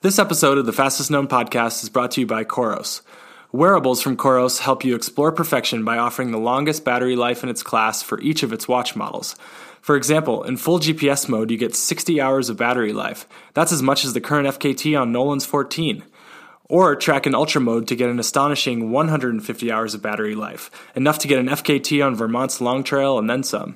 This episode of the Fastest Known podcast is brought to you by Coros. Wearables from Coros help you explore perfection by offering the longest battery life in its class for each of its watch models. For example, in full GPS mode, you get 60 hours of battery life. That's as much as the current FKT on Nolan's 14. Or track in Ultra mode to get an astonishing 150 hours of battery life, enough to get an FKT on Vermont's Long Trail and then some.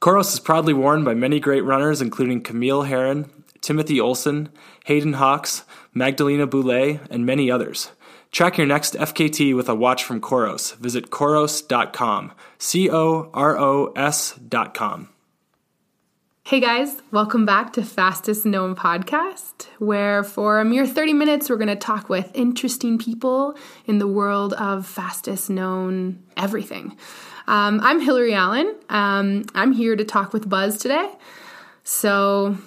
Coros is proudly worn by many great runners, including Camille Herron, Timothy Olson, Hayden Hawks, Magdalena Boulet, and many others. Track your next FKT with a watch from Coros. Visit Coros.com. C O R O S.com. Hey guys, welcome back to Fastest Known Podcast, where for a mere 30 minutes we're going to talk with interesting people in the world of fastest known everything. Um, I'm Hillary Allen. Um, I'm here to talk with Buzz today. So,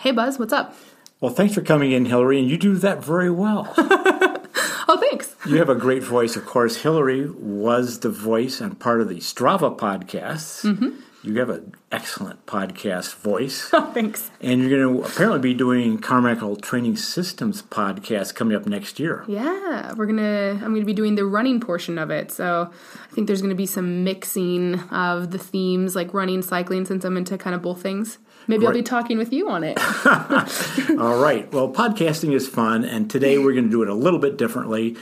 hey Buzz, what's up? Well, thanks for coming in, Hillary, and you do that very well. oh, thanks. You have a great voice. Of course, Hillary was the voice and part of the Strava podcasts. Mm-hmm. You have an excellent podcast voice. Oh, thanks. And you're going to apparently be doing Carmichael Training Systems podcast coming up next year. Yeah, we're gonna. I'm gonna be doing the running portion of it. So I think there's gonna be some mixing of the themes, like running, cycling, since I'm into kind of both things. Maybe I'll be talking with you on it. All right. Well, podcasting is fun, and today we're going to do it a little bit differently.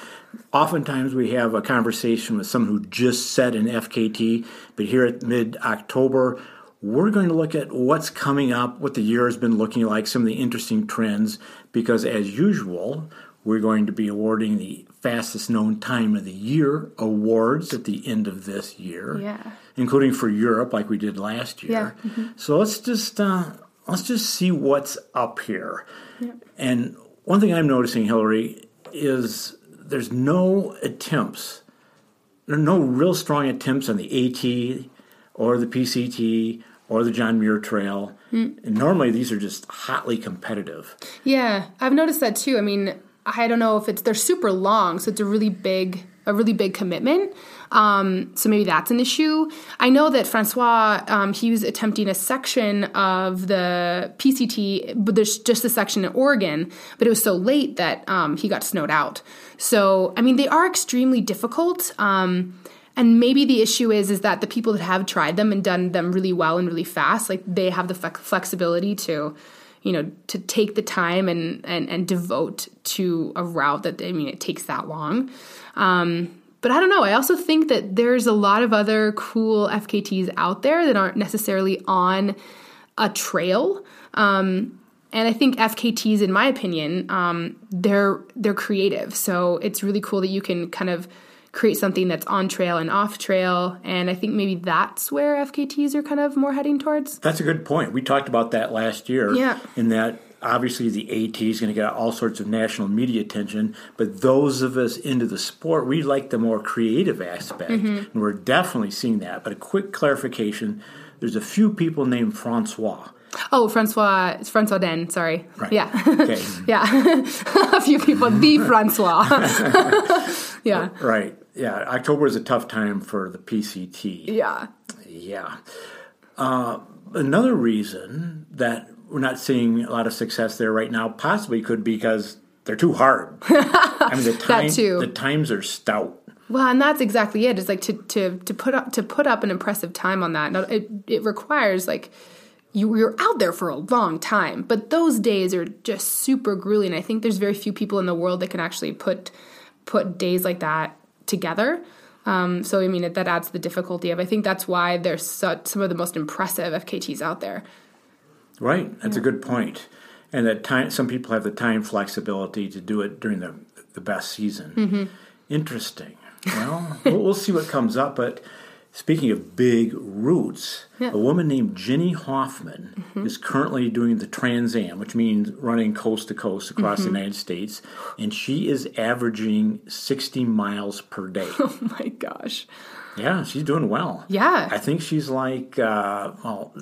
Oftentimes, we have a conversation with someone who just set an FKT, but here at mid October, we're going to look at what's coming up, what the year has been looking like, some of the interesting trends, because as usual, we're going to be awarding the fastest known time of the year awards at the end of this year. Yeah. Including for Europe, like we did last year. Yeah. Mm-hmm. So let's just uh, let's just see what's up here. Yeah. And one thing I'm noticing, Hillary, is there's no attempts, there are no real strong attempts on the AT or the PCT or the John Muir Trail. Mm. And normally these are just hotly competitive. Yeah, I've noticed that too. I mean, I don't know if it's they're super long, so it's a really big a really big commitment. Um, so maybe that's an issue. I know that Francois um, he was attempting a section of the PCT, but there's just a section in Oregon, but it was so late that um, he got snowed out. So I mean, they are extremely difficult. Um, and maybe the issue is is that the people that have tried them and done them really well and really fast, like they have the flexibility to you know to take the time and and and devote to a route that I mean it takes that long. Um, but I don't know. I also think that there's a lot of other cool FKTs out there that aren't necessarily on a trail. Um, and I think FKTs, in my opinion, um, they're they're creative. So it's really cool that you can kind of create something that's on trail and off trail. And I think maybe that's where FKTs are kind of more heading towards. That's a good point. We talked about that last year. Yeah. In that obviously the AT is going to get all sorts of national media attention, but those of us into the sport, we like the more creative aspect, mm-hmm. and we're definitely seeing that. But a quick clarification: there's a few people named Francois. Oh, Francois, Francois D'Haene, sorry. Right. Yeah. Okay. yeah. a few people, the Francois. yeah. Right. Yeah. October is a tough time for the PCT. Yeah. Yeah. Uh, another reason that we're not seeing a lot of success there right now. Possibly could be because they're too hard. I mean, the time, the times are stout. Well, and that's exactly it. It's like to to to put up to put up an impressive time on that. It it requires like you you're out there for a long time, but those days are just super grueling. I think there's very few people in the world that can actually put put days like that together. Um, so I mean, that adds the difficulty of. I think that's why there's such, some of the most impressive FKTs out there. Right, that's yeah. a good point. And that time, some people have the time flexibility to do it during the the best season. Mm-hmm. Interesting. Well, well, we'll see what comes up. But speaking of big routes, yeah. a woman named Jenny Hoffman mm-hmm. is currently doing the Trans Am, which means running coast to coast across mm-hmm. the United States, and she is averaging sixty miles per day. Oh my gosh! Yeah, she's doing well. Yeah. I think she's like, uh, well,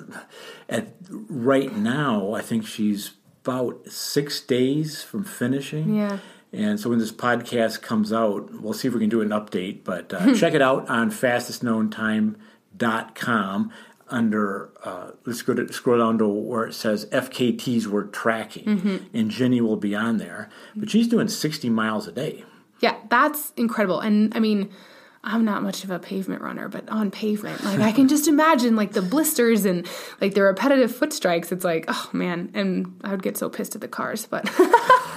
at right now, I think she's about six days from finishing. Yeah. And so when this podcast comes out, we'll see if we can do an update. But uh, check it out on fastestknowntime.com. under uh, let's go to scroll down to where it says FKTs we're tracking, Mm-hmm. and Jenny will be on there. But she's doing 60 miles a day. Yeah, that's incredible. And I mean, I'm not much of a pavement runner, but on pavement, like I can just imagine like the blisters and like the repetitive foot strikes. It's like, oh man, and I would get so pissed at the cars, but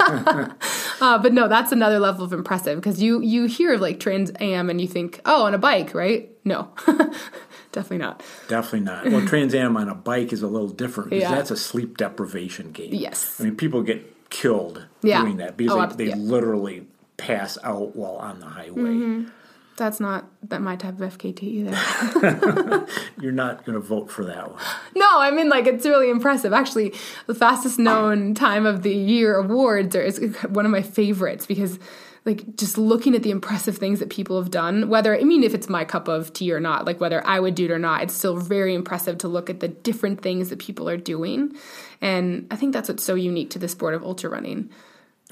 uh, but no, that's another level of impressive because you you hear of like Trans Am and you think, oh, on a bike, right? No, definitely not. Definitely not. Well, Trans Am on a bike is a little different because Yeah. that's a sleep deprivation game. Yes. I mean, people get killed Yeah. doing that because Oh, they, they yeah. literally pass out while on the highway. Mm-hmm. That's not that my type of FKT either. You're not going to vote for that one. No, I mean like it's really impressive. Actually, the fastest known time of the year awards are, is one of my favorites because like just looking at the impressive things that people have done, whether I mean if it's my cup of tea or not, like whether I would do it or not, it's still very impressive to look at the different things that people are doing. And I think that's what's so unique to the sport of ultra running.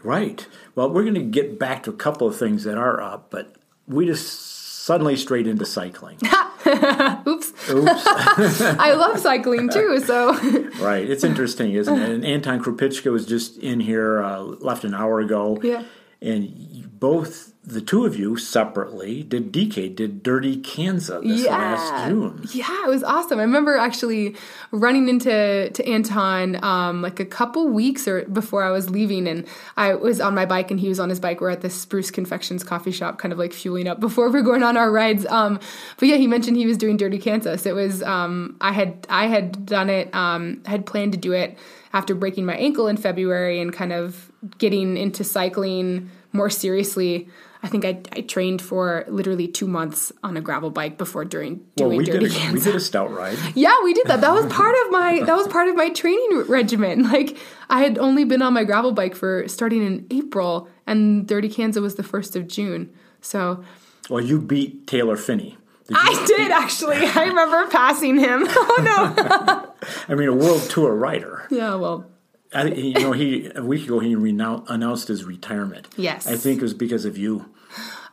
Right. Well, we're going to get back to a couple of things that are up, but we just suddenly straight into cycling. Oops. Oops. I love cycling too, so right. It's interesting, isn't it? And Anton Krupicka was just in here, uh, left an hour ago. Yeah. And both, the two of you separately, did DK, did Dirty Kansas this last June. Yeah, it was awesome. I remember actually running into to Anton um, like a couple weeks or before I was leaving, and I was on my bike and he was on his bike. We're at the Spruce Confections coffee shop, kind of like fueling up before we're going on our rides. Um, but yeah, he mentioned he was doing Dirty Kansas. It was um, I had I had done it, um, had planned to do it after breaking my ankle in February and kind of getting into cycling more seriously. I think I, I trained for literally two months on a gravel bike before during Well, doing we Dirty did, a, we did a stout ride. Yeah, we did that. That was part of my that was part of my training regimen. Like I had only been on my gravel bike for starting in April, and Dirty Kansas was the first of June. So Well, you beat Taylor Phinney. Did I did actually. I remember passing him. Oh no. I mean, a world tour rider. yeah. Well. I, you know, he a week ago he renounced, announced his retirement. Yes. I think it was because of you.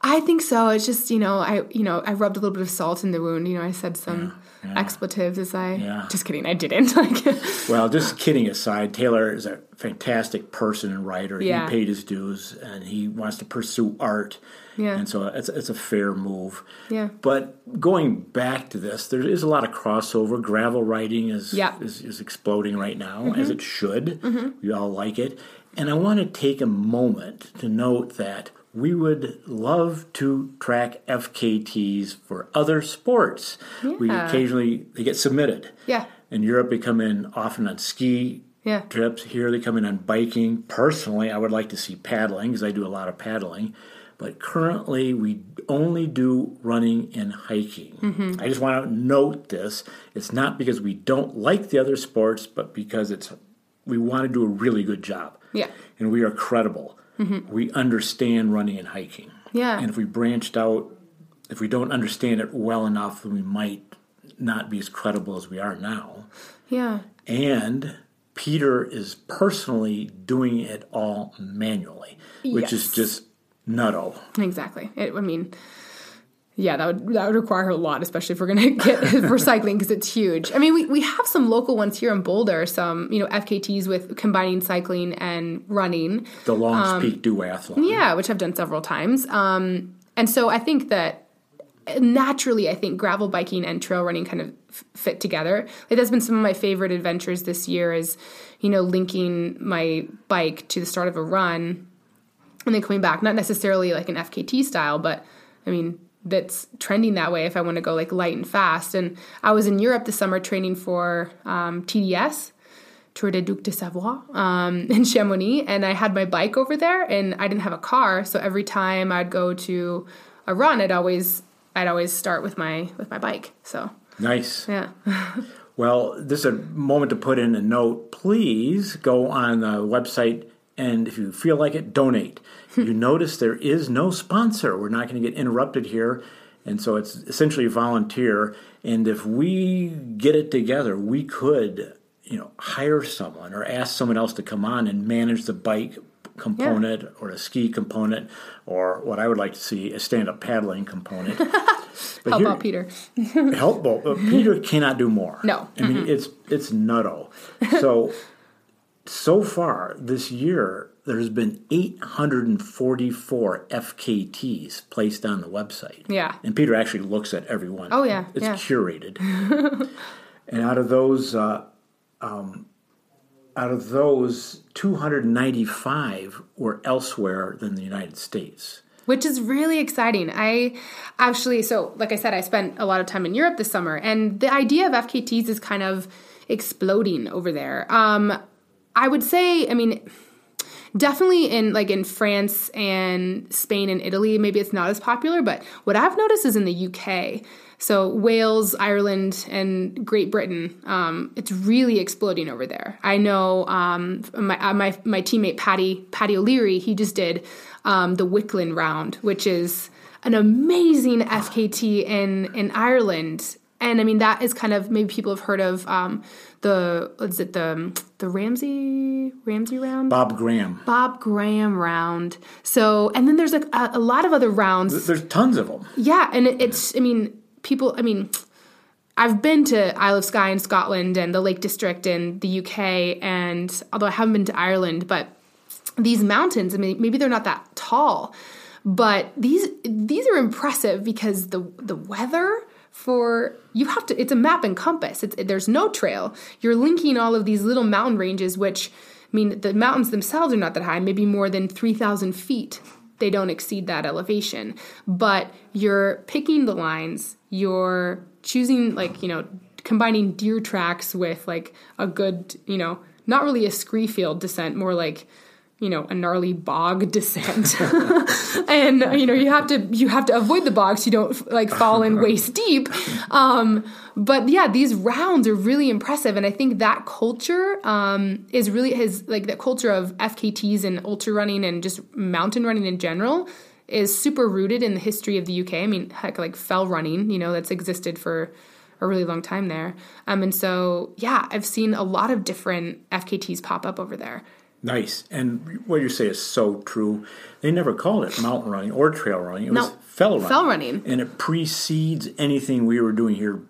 I think so. It's just you know I you know I rubbed a little bit of salt in the wound. You know I said some expletives as I. Yeah. Just kidding. I didn't. Like. Well, just kidding aside, Taylor is a fantastic person and writer. Yeah. He paid his dues, and he wants to pursue art. Yeah. And so it's it's a fair move. Yeah. But going back to this, there is a lot of crossover. Gravel writing is Yeah. Mm-hmm. is, is exploding right now, as it should. We all like it. And I want to take a moment to note that we would love to track FKTs for other sports. We occasionally they get submitted. Yeah. In Europe, they come in often on ski Yeah. trips. Here, they come in on biking. Personally, I would like to see paddling because I do a lot of paddling. But currently, we only do running and hiking. Mm-hmm. I just want to note this. It's not because we don't like the other sports, but because it's we want to do a really good job. Yeah. And we are credible. We understand running and hiking. Yeah. And if we branched out, if we don't understand it well enough, then we might not be as credible as we are now. Yeah. And Peter is personally doing it all manually, which is Yes. just nutto. Exactly. It, I mean, yeah, that would that would require a lot, especially if we're gonna get recycling because it's huge. I mean, we, we have some local ones here in Boulder, some you know FKTs with combining cycling and running. The Longs Peak Duathlon. Um, Yeah, which I've done several times. Um, and so I think that naturally, I think gravel biking and trail running kind of f- fit together. Like that's been some of my favorite adventures this year. Is you know linking my bike to the start of a run and then coming back. Not necessarily like an FKT style, but I mean that's trending that way if I want to go like light and fast. And I was in Europe this summer training for um, TDS. Tour de Duc de Savoie um, in Chamonix, and I had my bike over there, and I didn't have a car, so every time I'd go to a run, I'd always I'd always start with my with my bike. So Nice. yeah, Well, this is a moment to put in a note. Please go on the website and if you feel like it, donate. you notice there is no sponsor. We're not going to get interrupted here. And so it's essentially volunteer. And if we get it together, we could, you know, hire someone or ask someone else to come on and manage the bike component or a ski component or what I would like to see a stand up paddling component. But Help here- out Peter. help but Peter cannot do more. No. I mean it's it's nutto. So so far this year there's been 844 FKTs placed on the website. Yeah. And Peter actually looks at every one. Oh, yeah, It's yeah. curated. and out of those uh, um, out of those 295 were elsewhere than the United States. which is really exciting. I actually, so like I said, I spent a lot of time in Europe this summer, and the idea of FKTs is kind of exploding over there. Um, I would say, I mean, definitely in like in France and Spain and Italy, maybe it's not as popular, but what I've noticed is in the UK. So Wales, Ireland, and Great Britain, um, it's really exploding over there. I know um, my, uh, my my teammate Patty Paddy O'Leary, he just did um, the Wicklow round, which is an amazing FKT in in Ireland. And I mean that is kind of maybe people have heard of um, the is it the the Ramsay Ramsay round Bob Graham. Bob Graham round. So and then there's like a, a lot of other rounds. There's tons of them. Yeah, and it, it's I mean people I mean I've been to Isle of Skye in Scotland and the Lake District in the UK and although I haven't been to Ireland, but these mountains, I mean maybe they're not that tall, but these these are impressive because the the weather for you have to it's a map and compass. It's there's no trail. You're linking all of these little mountain ranges which I mean the mountains themselves are not that high, maybe more than 3000 feet they don't exceed that elevation. But you're picking the lines, you're choosing like, you know, combining deer tracks with like a good, you know, not really a scree field descent, more like you know a gnarly bog descent. And you know you have to you have to avoid the bogs so you don't like fall in waist deep. Um but yeah these rounds are really impressive. And i think that culture um is really his like that culture of fkts and ultra running and just mountain running in general is super rooted in the history of the uk i mean heck like fell running you know that's existed for a really long time there. Um and so yeah i've seen a lot of different fkts pop up over there Nice. And what you say is so true. They never called it mountain running or trail running. It was fell running. fell running. And it precedes anything we were doing here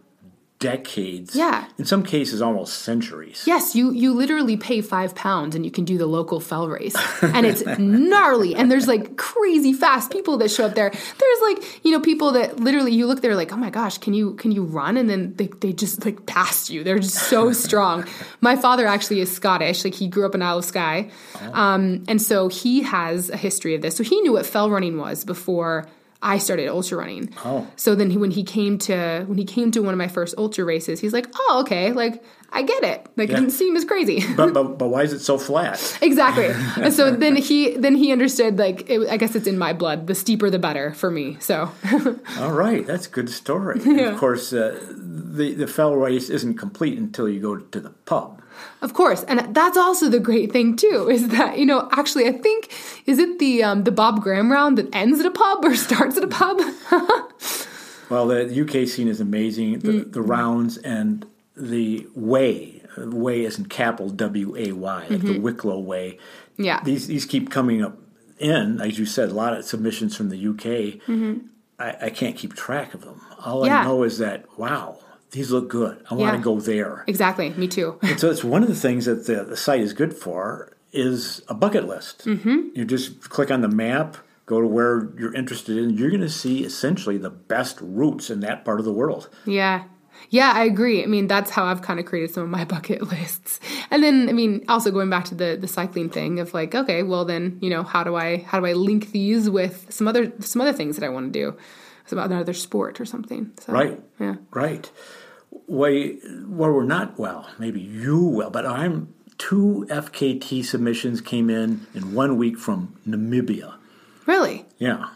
decades. Yeah. In some cases, almost centuries. Yes, you you literally pay five pounds and you can do the local fell race, and it's gnarly. And there's like crazy fast people that show up there. There's like you know people that literally you look there like oh my gosh can you can you run and then they they just like pass you. They're just so strong. My father actually is Scottish. Like he grew up in Isle of Skye, um, and so he has a history of this. So he knew what fell running was before. I started ultra running. Oh. So then he, when he came to when he came to one of my first ultra races, he's like, "Oh, okay, like I get it. Like Yeah. it didn't seem as crazy." But, but, but why is it so flat? exactly. And so then he then he understood like it, I guess it's in my blood. The steeper the better for me. So All right, that's a good story. And Of course, uh, the, the fell race isn't complete until you go to the pub. Of course, and that's also the great thing too is that you know actually I think is it the um, the Bob Graham round that ends at a pub or starts at a pub? Well, the UK scene is amazing. The, Mm. the rounds and the way, way isn't capital W A Y, like the Wicklow way. Mm-hmm. Yeah. These these keep coming up in, as you said, a lot of submissions from the UK. I, I can't keep track of them. All Mm-hmm. Yeah. I know is that wow, these look good. I want Yeah. to go there. exactly. Me too. And so it's one of the things that the, the site is good for is a bucket list. Mm-hmm. You just click on the map, go to where you're interested in. You're going to see essentially the best routes in that part of the world. Yeah. Yeah, I agree. I mean, that's how I've kind of created some of my bucket lists. And then, I mean, also going back to the the cycling thing of like, okay, well then, you know, how do I how do I link these with some other some other things that I want to do, some another sport or something. So, Right. Yeah. Right. Way where we're not well, maybe you will, but I'm two FKT submissions came in in one week from Namibia. Really? Yeah.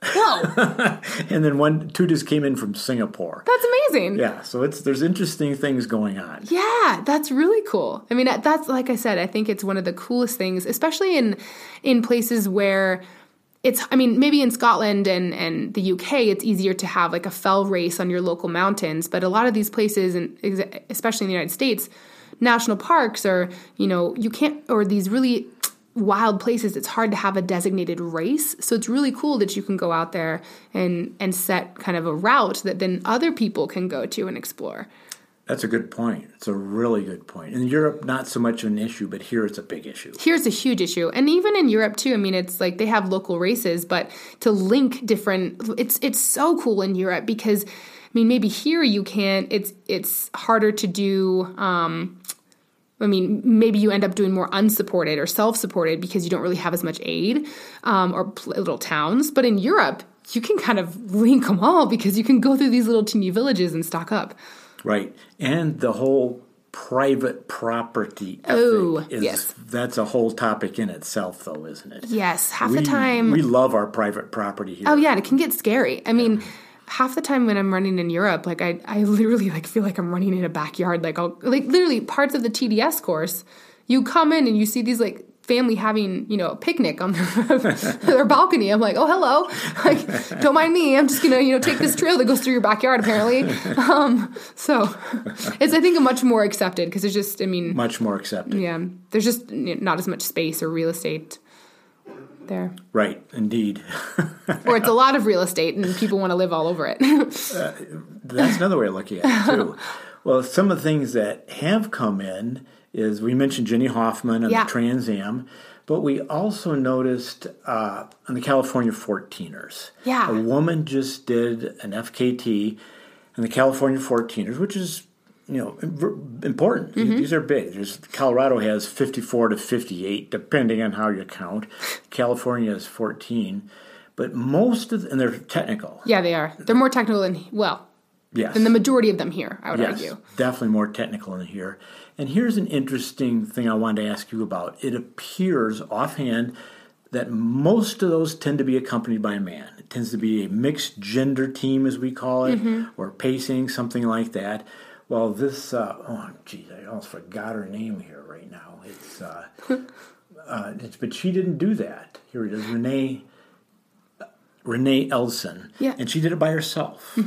Whoa, And then one two just came in from Singapore. that's amazing. Yeah, so it's there's interesting things going on. Yeah, that's really cool. I mean, that's like I said, I think it's one of the coolest things, especially in in places where it's I mean, maybe in Scotland and and the UK, it's easier to have like a fell race on your local mountains, but a lot of these places and especially in the United States, national parks are, you know, you can't or these really wild places, it's hard to have a designated race. So it's really cool that you can go out there and and set kind of a route that then other people can go to and explore. That's a good point. It's a really good point. In Europe, not so much an issue, but here it's a big issue. Here's a huge issue, and even in Europe too. I mean, it's like they have local races, but to link different, it's it's so cool in Europe because, I mean, maybe here you can't. It's it's harder to do. Um, I mean, maybe you end up doing more unsupported or self-supported because you don't really have as much aid um, or little towns. But in Europe, you can kind of link them all because you can go through these little teeny villages and stock up. Right. And the whole private property Oh, is yes. that's a whole topic in itself though, isn't it? Yes, half we, the time. we love our private property here. Oh yeah, and it can get scary. I mean, half the time when I'm running in Europe, like I, I literally like feel like I'm running in a backyard. Like I'll like literally parts of the TDS course, you come in and you see these like family having you know a picnic on their, their balcony. I'm like, oh hello, like don't mind me. I'm just gonna you know take this trail that goes through your backyard apparently. Um, so it's I think a much more accepted because it's just I mean Much more accepted. yeah there's just not as much space or real estate there. Right, indeed. or it's a lot of real estate and people want to live all over it. That's another way of looking at it too. well, some of the things that have come in is we mentioned Jenny Hoffman and Yeah. the Trans Am, but we also noticed uh, on the California 14ers. Yeah. A woman just did an FKT in the California 14ers, which is you know important. Mm-hmm. These are big. There's Colorado has 54 to 58, depending on how you count. California is 14, but most of the, and they're technical. yeah, they are. They're more technical than well, Yes. than the majority of them here. I would Yes, argue. definitely more technical in here. And here's an interesting thing I wanted to ask you about. It appears offhand that most of those tend to be accompanied by a man. It tends to be a mixed gender team, as we call it, Mm-hmm. or pacing, something like that. Well, this, uh, oh, geez, I almost forgot her name here right now. It's, uh, uh, it's, but she didn't do that. Here it is, Renee. Renee Elson, Yeah. and she did it by herself.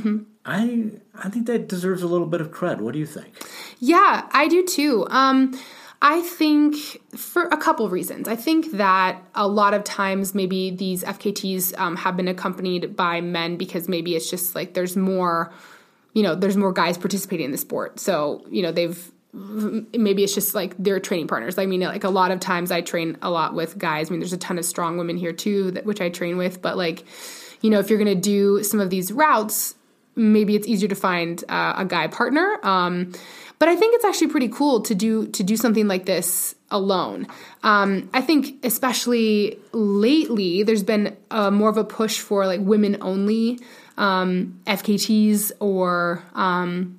I I think that deserves a little bit of cred. What do you think? Yeah, I do too. Um, I think for a couple reasons. I think that a lot of times maybe these FKTs um, have been accompanied by men because maybe it's just like there's more, you know, there's more guys participating in the sport. So you know they've maybe it's just like they're training partners. I mean, like a lot of times I train a lot with guys. I mean, there's a ton of strong women here too, that, which I train with. But like, you know, if you're going to do some of these routes, maybe it's easier to find uh, a guy partner. Um, but I think it's actually pretty cool to do to do something like this alone. Um, I think especially lately, there's been uh, more of a push for like women only um, FKTs or um,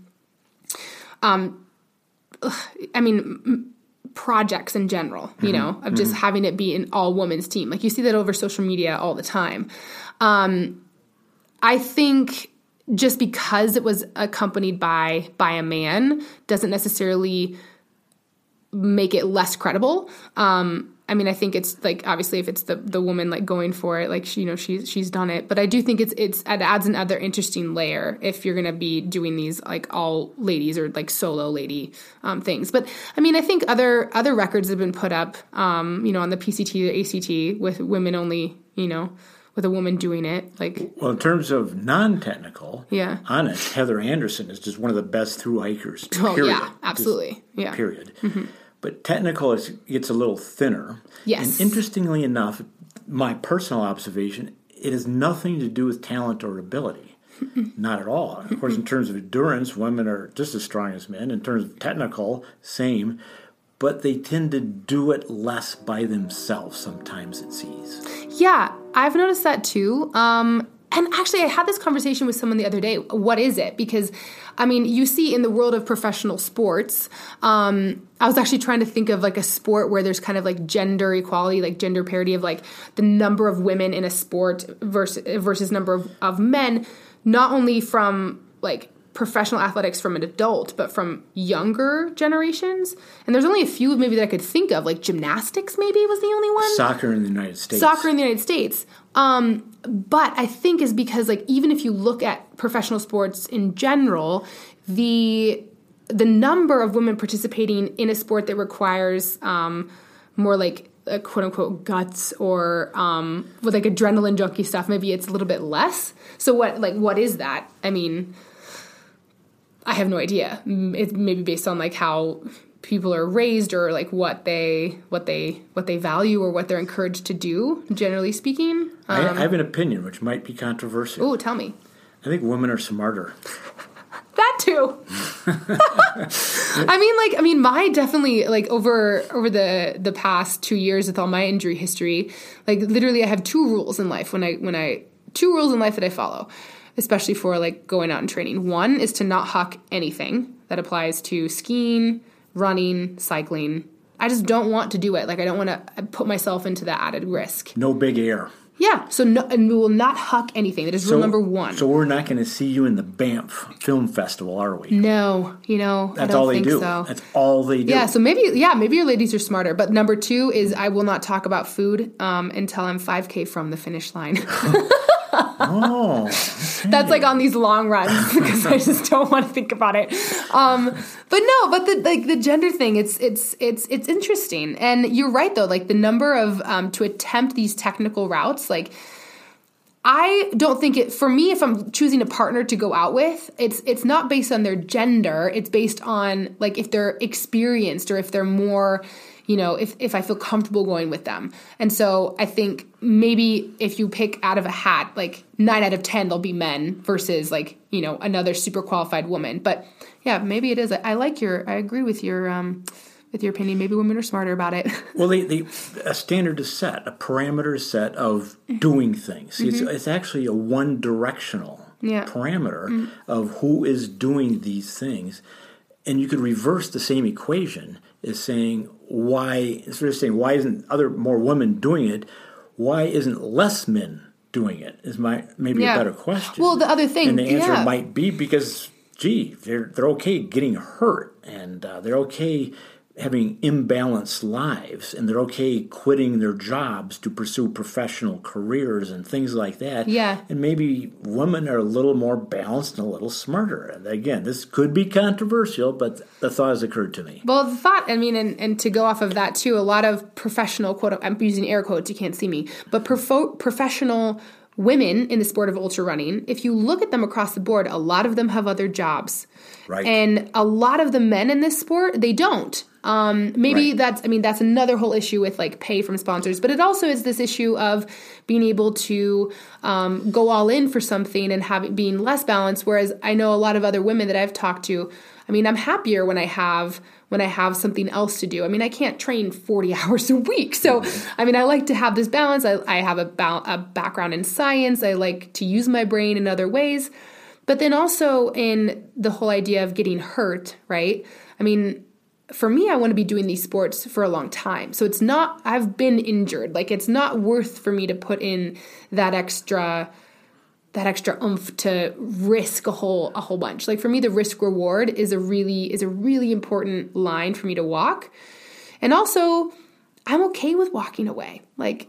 I mean, m- projects in general, you know, of just having it be an all women's team. Like you see that over social media all the time. Um, I think just because it was accompanied by by a man doesn't necessarily make it less credible. Um, I mean, I think it's like obviously if it's the the woman like going for it, like she, you know she's she's done it. But I do think it's it's it adds another interesting layer if you're gonna be doing these like all ladies or like solo lady um, things. But I mean, I think other other records have been put up, um, you know, on the PCT the ACT with women only, you know, with a woman doing it. Like Well, in terms of non-technical, Yeah. honest, Heather Anderson is just one of the best through hikers. oh period. yeah, Just absolutely, yeah. period. Mm-hmm. But technical is gets a little thinner. Yes. And interestingly enough, my personal observation, it has nothing to do with talent or ability. Not at all. Of course, in terms of endurance, women are just as strong as men. In terms of technical, same. But they tend to do it less by themselves sometimes, it seems. Yeah, I've noticed that too. Um, and actually, I had this conversation with someone the other day. What is it? Because, I mean, you see in the world of professional sports, um, I was actually trying to think of like a sport where there's kind of like gender equality, like gender parity of like the number of women in a sport versus versus number of, of men, not only from like professional athletics from an adult, but from younger generations. And there's only a few maybe that I could think of, like gymnastics maybe was the only one Soccer in the United States. soccer in the United States. Um, but I think is because like even if you look at professional sports in general, the the number of women participating in a sport that requires um, more like uh, quote unquote guts or um, with like adrenaline junkie stuff, maybe it's a little bit less. So what like what is that? I mean, I have no idea. It's maybe based on like how people are raised or like what they what they what they value or what they're encouraged to do. Generally speaking, I, um, I have an opinion which might be controversial. oh, tell me I think women are smarter. that too. I mean, like, I mean, my definitely like over over the the past two years with all my injury history, like literally, I have two rules in life when I when I two rules in life that I follow, especially for like going out and training. One is to not huck anything that applies to skiing, running, cycling. I just don't want to do it. Like, I don't want to put myself into that added risk. No big air. Yeah. So no, and we will not huck anything. That is rule number one. So we're not going to see you in the Banff Film Festival, are we? no, you know, I That's all they do. so. That's all they do. Yeah, so maybe yeah, maybe your ladies are smarter. But number two is I will not talk about food um, until I'm 5k from the finish line. Oh, That's like on these long runs because I just don't want to think about it. Um, but no, but the like the gender thing, it's it's it's it's interesting. And you're right though, like the number of um, to attempt these technical routes, like. I don't think it for me if I'm choosing a partner to go out with, it's it's not based on their gender, it's based on like if they're experienced or if they're more, you know, if if I feel comfortable going with them. And so I think maybe if you pick out of a hat, like 9 out of 10 they'll be men versus like, you know, another super qualified woman. But yeah, maybe it is. I, like your I agree with your um with your opinion. Maybe women are smarter about it. well, the, they, a standard is set, a parameter is set of Mm-hmm. doing things. It's, it's actually a one directional Yeah. parameter of who is doing these things. And you could reverse the same equation as saying, why, instead of saying, why isn't other more women doing it? Why isn't less men doing it? Is my maybe Yeah. a better question. Well, the other thing- and the answer yeah. might be because, gee, they're they're okay getting hurt, and uh, they're okay having imbalanced lives, and they're okay quitting their jobs to pursue professional careers and things like that. Yeah. and maybe women are a little more balanced and a little smarter. And again, this could be controversial, but the thought has occurred to me. Well, the thought, I mean, and, and to go off of that too, a lot of professional, quote, I'm using air quotes, you can't see me, but profo- professional women in the sport of ultra running, if you look at them across the board, a lot of them have other jobs. Right. And a lot of the men in this sport, they don't. Um, maybe Right. that's, I mean, that's another whole issue with like pay from sponsors, but it also is this issue of being able to um, go all in for something and having being less balanced. Whereas I know a lot of other women that I've talked to, I mean, I'm happier when I have when I have something else to do. I mean, I can't train 40 hours a week. So, I mean, I like to have this balance. I, I have a, ba- a background in science. I like to use my brain in other ways. But then also in the whole idea of getting hurt, right? I mean, for me, I want to be doing these sports for a long time. So it's not, I've been injured. Like, it's not worth for me to put in that extra that extra oomph to risk a whole a whole bunch. Like for me, the risk reward is a really is a really important line for me to walk. And also, I'm okay with walking away. Like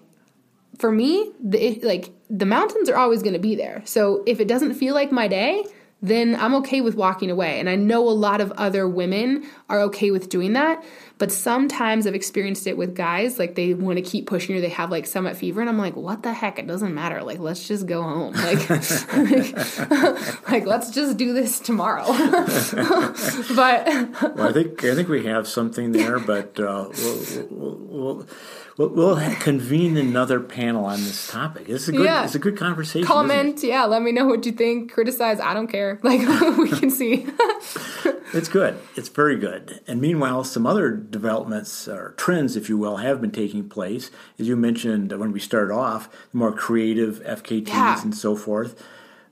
for me, the like the mountains are always going to be there. So if it doesn't feel like my day, then I'm okay with walking away. And I know a lot of other women are okay with doing that. But sometimes I've experienced it with guys, like they want to keep pushing or they have like summit fever. And I'm like, what the heck? It doesn't matter. Like, let's just go home. Like, like, like, let's just do this tomorrow. but Well, I think I think we have something there, but uh, we'll, we'll, we'll, we'll, we'll convene another panel on this topic. It's a good Yeah. it's a good conversation. comment, yeah, let me know what you think. Criticize, I don't care. Like, we can see. It's good. It's very good. And meanwhile, some other developments or trends, if you will, have been taking place. As you mentioned when we started off, the more creative FKTs Yeah. and so forth.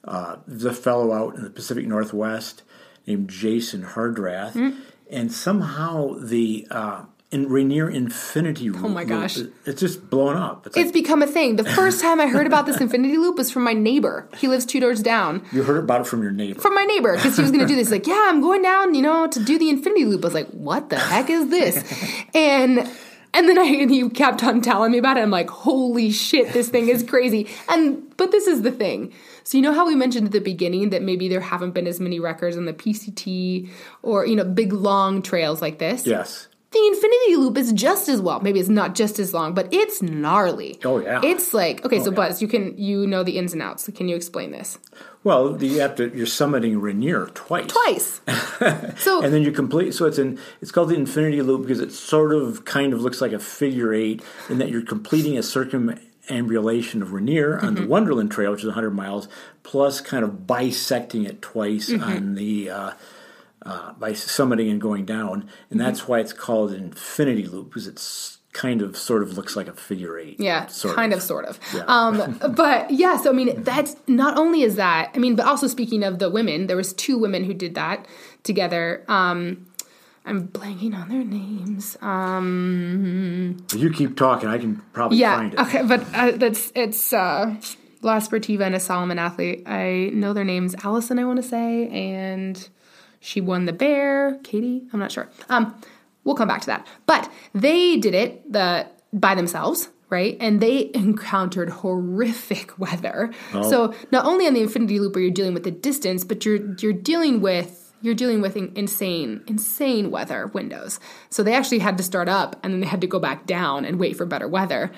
Uh, there's a fellow out in the Pacific Northwest named Jason Hardrath, Hmm. and somehow the uh, in Rainier Infinity oh Loop, Oh my gosh. it's just blown up. It's It's like, become a thing. The first time I heard about this infinity loop was from my neighbor. He lives two doors down. you heard about it from your neighbor. From my neighbor, because he was going to do this. Like, yeah, I'm going down, you know, to do the infinity loop. I was like, what the heck is this? And and then I and he kept on telling me about it. I'm like, holy shit, this thing is crazy. And but this is the thing. So you know how we mentioned at the beginning that maybe there haven't been as many records on the PCT or you know big long trails like this. yes. The infinity loop is just as well. Maybe it's not just as long, but it's gnarly. Oh, yeah. It's like okay, so yeah. Buzz, you can you know the ins and outs. Can you explain this? Well, you have to. You're summiting Rainier twice. Twice. so and then you complete. So it's in It's called the infinity loop because it sort of, kind of looks like a figure eight, in that you're completing a circumambulation of Rainier on Mm-hmm. the Wonderland Trail, which is 100 miles, plus kind of bisecting it twice Mm-hmm. on the. Uh, uh, by summiting and going down, and Mm-hmm. that's why it's called an infinity loop because it's kind of sort of looks like a figure eight. Yeah, sort kind of, sort of. Um, but yeah, so I mean, that's not only is that. I mean, but also speaking of the women, there was two women who did that together. Um, I'm blanking on their names. Um, You keep talking, I can probably yeah, find it. okay, but uh, that's it's uh, La Sportiva and a Salomon athlete. I know their names. Allison, I want to say, and she won the bear. Katie, I'm not sure. Um, we'll come back to that. But they did it the by themselves, right? And they encountered horrific weather. So not only on the Infinity Loop where you're dealing with the distance, but you're you're dealing with you're dealing with insane, insane weather windows. So they actually had to start up and then they had to go back down and wait for better weather.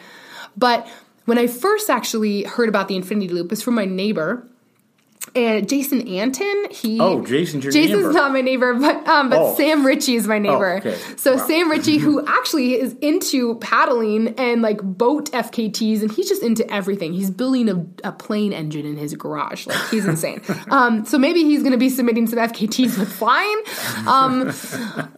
But when I first actually heard about the Infinity Loop, it was from my neighbor. And Jason Anton, he Oh, Jason, your Jason's neighbor. not my neighbor, but um, but Oh. Sam Ritchie is my neighbor. okay. So Wow. Sam Ritchie, who actually is into paddling and like boat FKTs, and he's just into everything. He's building a, a plane engine in his garage. Like he's insane. um, so maybe he's going to be submitting some FKTs with flying. Um,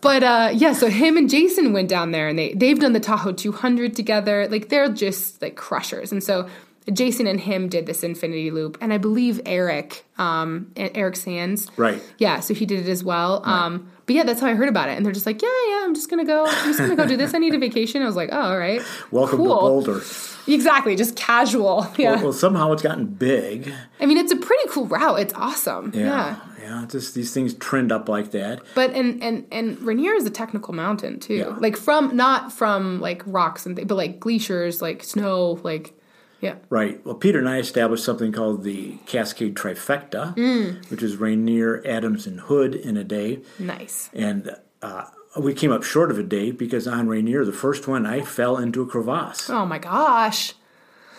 but uh, yeah, so him and Jason went down there, and they they've done the Tahoe 200 together. Like they're just like crushers, and so. Jason and him did this infinity loop, and I believe Eric, um, Eric Sands, Right. yeah, so he did it as well. Um, but yeah, that's how I heard about it. And they're just like, yeah, yeah, I'm just gonna go. I'm just gonna go do this. I need a vacation. I was like, oh, all right. Welcome to. Boulder. Exactly, just casual. Yeah. Well, somehow it's gotten big. I mean, it's a pretty cool route. It's awesome. Yeah. Yeah, yeah. Just these things trend up like that. But and and and Rainier is a technical mountain too. Yeah. Like from not from like rocks and th- but like glaciers, like snow, like yeah. Right. Well, Peter and I established something called the Cascade Trifecta, Mm. which is Rainier, Adams, and Hood in a day. Nice. And uh, we came up short of a day because on Rainier, the first one, I fell into a crevasse. Oh my gosh.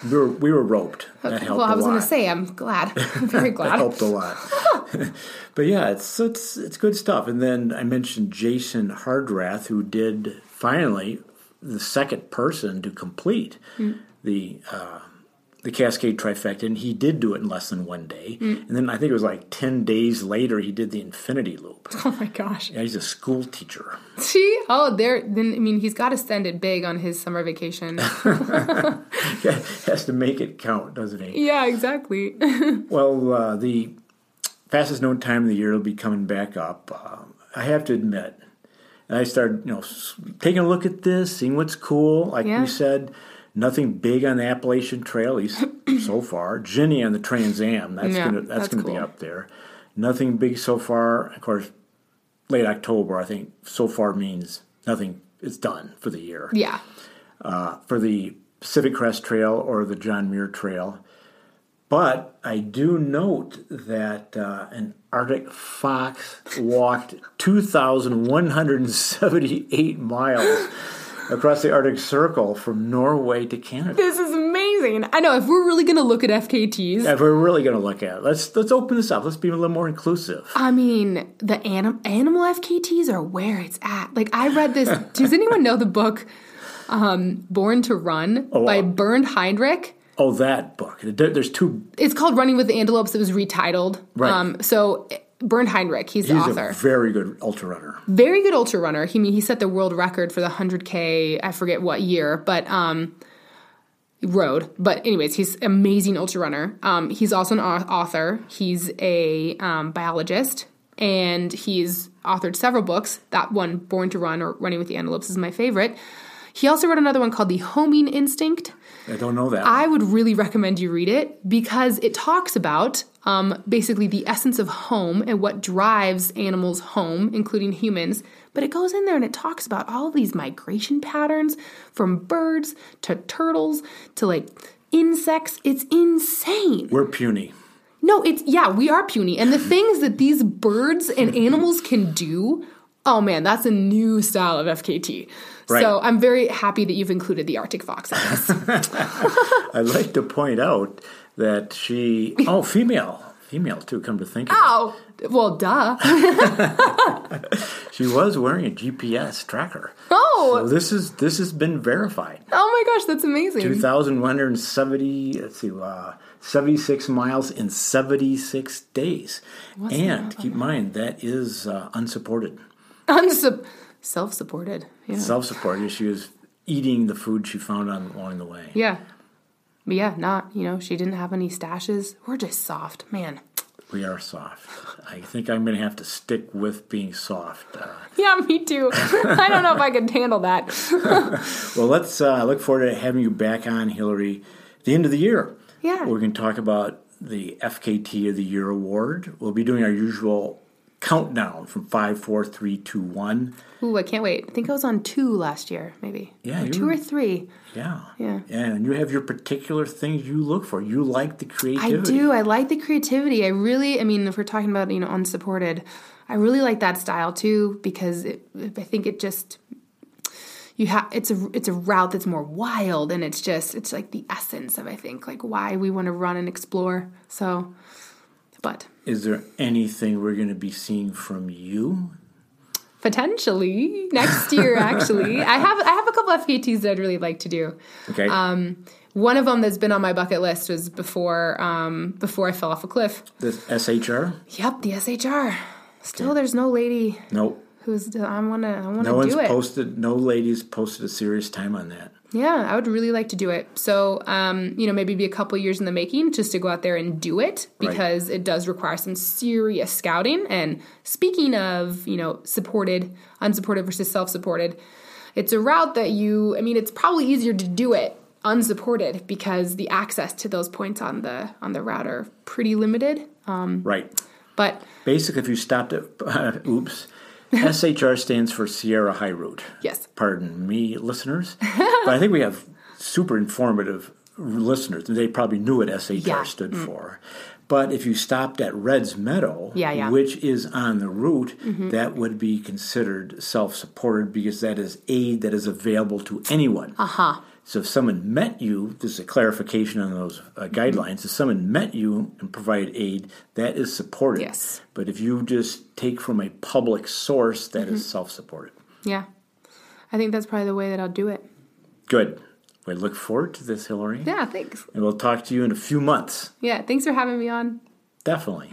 We were, we were roped. That helped well, I was gonna say I'm glad. I'm very that glad. helped a lot. but yeah, it's it's it's good stuff. And then I mentioned Jason Hardrath, who did finally the second person to complete the uh, the Cascade trifecta, and he did do it in less than one day. And then I think it was like ten days later he did the Infinity Loop. Oh my gosh. Yeah, he's a school teacher. See? Oh, there. Then I mean, he's got to spend it big on his summer vacation. has to make it count, doesn't he? yeah, exactly. Well, uh, the fastest known time of the year will be coming back up. Uh, I have to admit, and I started, you know, taking a look at this, seeing what's cool. Like Yeah. we said, nothing big on the Appalachian Trail, at least so far. Jenny on the Trans Am, that's Yeah, gonna that's, that's gonna be up there. Nothing big so far. Of course, late October, I think so far means nothing. It's done for the year yeah. for the Pacific Crest Trail or the John Muir Trail. But I do note that uh, an Arctic fox walked 2,178 miles across the Arctic Circle from Norway to Canada. This is amazing. I know. If we're really going to look at FKTs, If we're really going to look at it, let's let's open this up. Let's be a little more inclusive. I mean, the anim- animal FKTs are where it's at. Like, I read this. does anyone know the book um, Born to Run by uh, Bernd Heinrich? Oh, that book. There's two. It's called Running with the Antelopes. It was retitled. Right. Um, so, Bernd Heinrich, he's the author. a very good ultra runner. very good ultra runner. He I mean he set the world record for the 100k. I forget what year, but um road. But anyways, he's amazing ultra runner. Um he's also an author. He's a um, biologist and he's authored several books. That one Born to Run or Running with the Antelopes is my favorite. He also wrote another one called The Homing Instinct. I don't know that. I would really recommend you read it because it talks about um, basically the essence of home and what drives animals home, including humans. But it goes in there and it talks about all of these migration patterns from birds to turtles to like insects. It's insane. We're puny. No, it's yeah, we are puny. And the things that these birds and animals can do oh man, that's a new style of FKT. Right. So I'm very happy that you've included the Arctic fox in this. I'd like to point out that she, oh, female, female too. Come to think of oh, well, duh. she was wearing a GPS tracker. Oh, So this is this has been verified. oh my gosh, that's amazing. 2,170, let's see, uh, 76 miles in 76 days. and keep in mind, that is uh, unsupported. Unsup- self-supported. Yeah. Self supported. She was eating the food she found on, along the way. yeah. But yeah, not, you know, she didn't have any stashes. We're just soft. Man. We are soft. I think I'm going to have to stick with being soft. Uh, Yeah, me too. I don't know if I could handle that. well, let's uh, look forward to having you back on, Hillary, at the end of the year. Yeah. We're going to talk about the FKT of the Year award. We'll be doing our usual countdown from five, four, three, two, one. Ooh, I can't wait. I think I was on two last year, maybe. Yeah, Or two or three. Yeah. Yeah. And you have your particular things you look for. You like the creativity. I do. I like the creativity. I really, I mean, if we're talking about, you know, unsupported, I really like that style too because it, I think it just, you have, it's a, it's a route that's more wild and it's just, it's like the essence of, I think, like why we want to run and explore. So, but Is there anything we're going to be seeing from you? potentially next year, actually, I have, I have a couple of FKTs that I'd really like to do. Okay. Um, One of them that's been on my bucket list was before, um, before I fell off a cliff. the SHR? Yep, the SHR. Still, there's no lady Nope. who's. I wanna. I wanna No one's do it. posted, no ladies posted a serious time on that. Yeah, I would really like to do it. So, um, you know, maybe be a couple years in the making just to go out there and do it Right. because it does require some serious scouting. And speaking of, you know, supported, unsupported versus self-supported, it's a route that you. I mean, it's probably easier to do it unsupported because the access to those points on the on the route are pretty limited. Um, Right. but Basically, if you stopped at, oops, SHR stands for Sierra High Route. yes, Pardon me, listeners. but I think we have super informative listeners. They probably knew what SHR Yeah. Mm. stood for. But if you stopped at Red's Meadow, Yeah, yeah. which is on the route, Mm-hmm. that would be considered self supported because that is aid that is available to anyone. uh huh. So if someone met you, this is a clarification on those uh, guidelines. If someone met you and provided aid, that is supported. Yes. But if you just take from a public source, that is Mm-hmm. self-supported. Yeah. I think that's probably the way that I'll do it. Good. We look forward to this, Hillary. Yeah, thanks. And we'll talk to you in a few months. Yeah, thanks for having me on. Definitely.